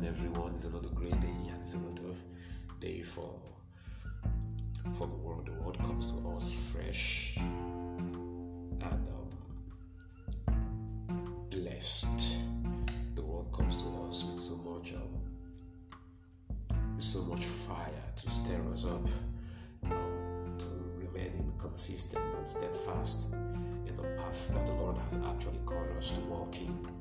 morning, everyone. It's another great day, and it's another day for for the world. The world comes to us fresh and um, blessed. The world comes to us with so much um, so much fire to stir us up, um, to remain consistent and steadfast in the path that the Lord has actually called us to walk in.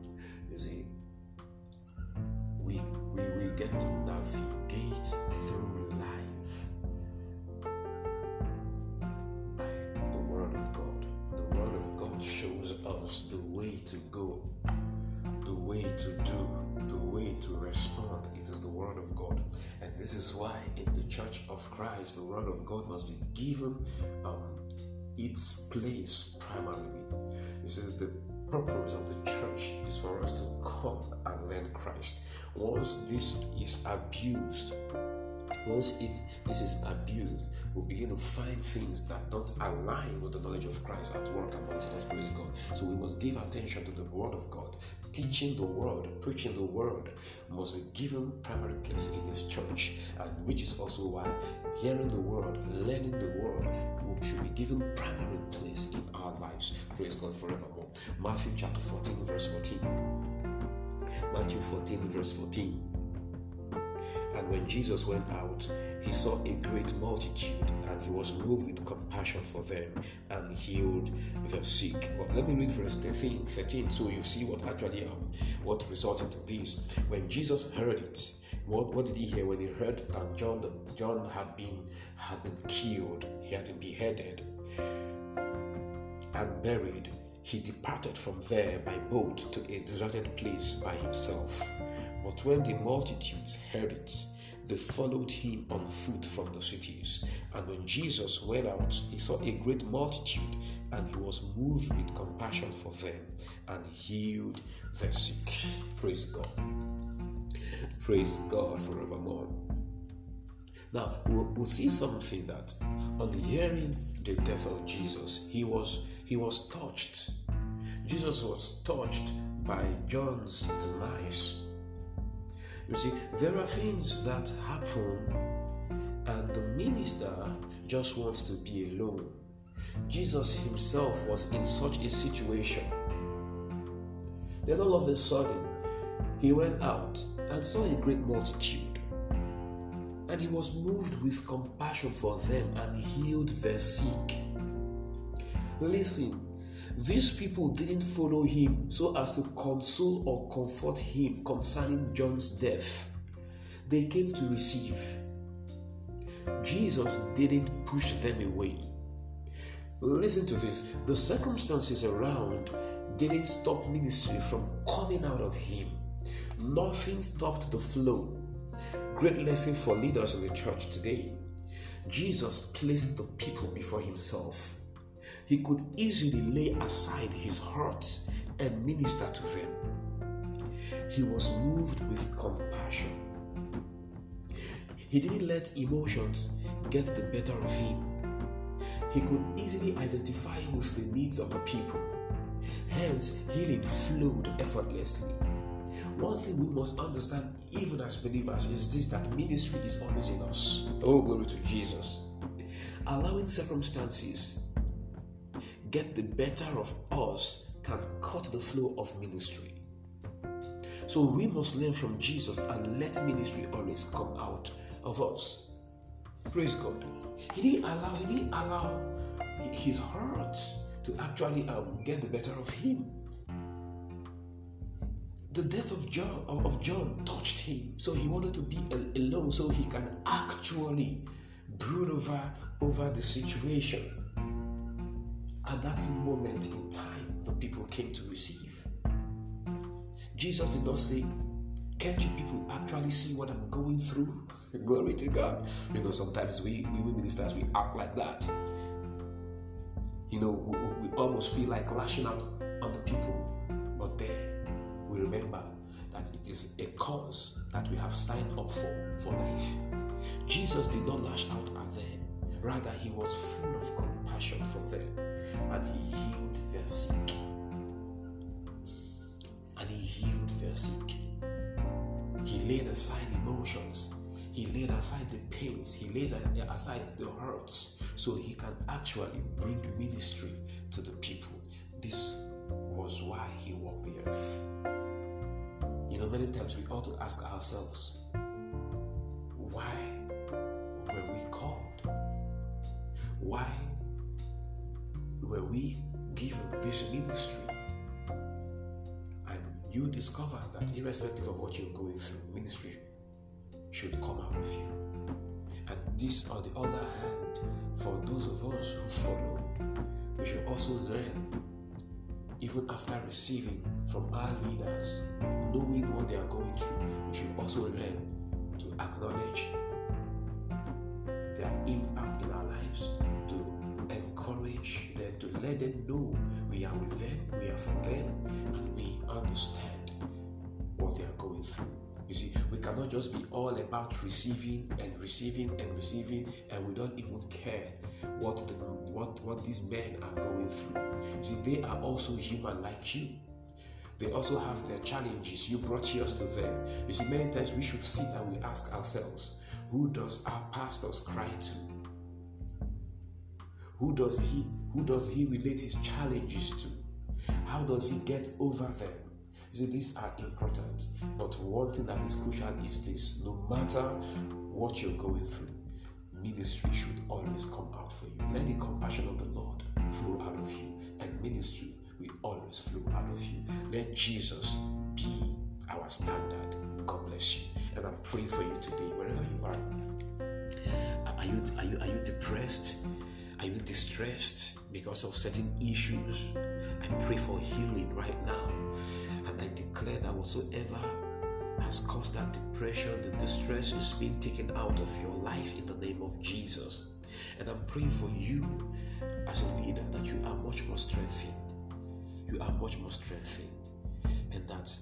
To navigate through life by the Word of God. The Word of God shows us the way to go, the way to do, the way to respond. It is the Word of God. And this is why in the Church of Christ, the Word of God must be given um, its place primarily. You see, the purpose of the church is for us to come and learn Christ. Once this is abused, once it this is abused, we begin to find things that don't align with the knowledge of Christ at work amongst us. Praise God. So we must give attention to the Word of God. Teaching the Word, preaching the Word must be given primary place in this church, and which is also why hearing the Word, learning the Word, should be given primary place in our lives. Praise God forevermore. Matthew chapter 14, verse 14. Matthew 14, verse 14. And when Jesus went out, he saw a great multitude, and he was moved with compassion for them and healed the sick. Well, let me read verse 13, 13 so you see what actually um, what resulted to this. When Jesus heard it, what, what did he hear when he heard that John John had been had been killed, he had been beheaded and buried? He departed from there by boat to a deserted place by himself. But when the multitudes heard it, they followed him on foot from the cities. And when Jesus went out, he saw a great multitude, and he was moved with compassion for them and healed the sick. Praise God. Praise God forevermore. Now, we'll see something that on hearing the death of Jesus, he was he was touched. Jesus was touched by John's demise. You see, there are things that happen, and the minister just wants to be alone. Jesus himself was in such a situation. Then all of a sudden, he went out and saw a great multitude. And he was moved with compassion for them and healed their sick. Listen, these people didn't follow him so as to console or comfort him concerning John's death. They came to receive. Jesus didn't push them away. Listen to this the circumstances around didn't stop ministry from coming out of him. Nothing stopped the flow. Great lesson for leaders in the church today. Jesus placed the people before himself. He could easily lay aside his heart and minister to them. He was moved with compassion. He didn't let emotions get the better of him. He could easily identify with the needs of the people. Hence, healing flowed effortlessly. One thing we must understand, even as believers, is this that ministry is always in us. Oh, glory to Jesus. Allowing circumstances get the better of us can cut the flow of ministry. So we must learn from Jesus and let ministry always come out of us. Praise God. He didn't allow, he didn't allow his heart to actually um, get the better of him. The death of John of, John touched him, so he wanted to be alone so he can actually brood over over the situation. At that moment in time, the people came to receive. Jesus did not say, Can't you people actually see what I'm going through? Glory to God. You know, sometimes we, we ministers, we act like that. You know, we, we almost feel like lashing out on the people. But then we remember that it is a cause that we have signed up for for life. Jesus did not lash out at them. Rather, he was full of compassion for them and he healed their sick. And he healed their sick. He laid aside emotions. He laid aside the pains. He lays aside the hurts so he can actually bring ministry to the people. This was why he walked the earth. You know, many times we ought to ask ourselves, we given this ministry? And you discover that irrespective of what you're going through, ministry should come out of you. And this, on the other hand, for those of us who follow, we should also learn, even after receiving from our leaders, knowing what they are going through, we should also learn to acknowledge let them know we are with them, we are for them, and we understand what they are going through. You see, we cannot just be all about receiving and receiving and receiving, and we don't even care what the, what what these men are going through. You see, they are also human like you. They also have their challenges. You brought yours to them. You see, many times we should sit and we ask ourselves, who does our pastors cry to? Who does he who does he relate his challenges to? How does he get over them? You see, these are important. But one thing that is crucial is this no matter what you're going through, ministry should always come out for you. Let the compassion of the Lord flow out of you, and ministry will always flow out of you. Let Jesus be our standard. God bless you. And I'm praying for you today, wherever you are. Are you, are you, are you depressed? Are you distressed because of certain issues? I pray for healing right now. And I declare that whatsoever has caused that depression, the distress is being taken out of your life in the name of Jesus. And I'm praying for you as a leader that you are much more strengthened. You are much more strengthened. And that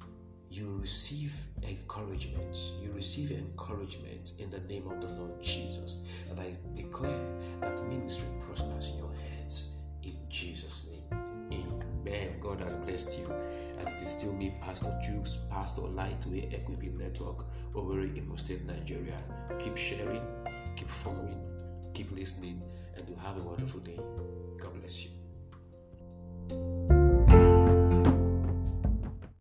you receive encouragement. You receive encouragement in the name of the Lord Jesus. And I declare that ministry prospers in your hands in Jesus' name. Amen. God has blessed you. And it is still me, Pastor Jukes, Pastor Lightway Equipping Network over in State, Nigeria. Keep sharing, keep following, keep listening, and you have a wonderful day. God bless you.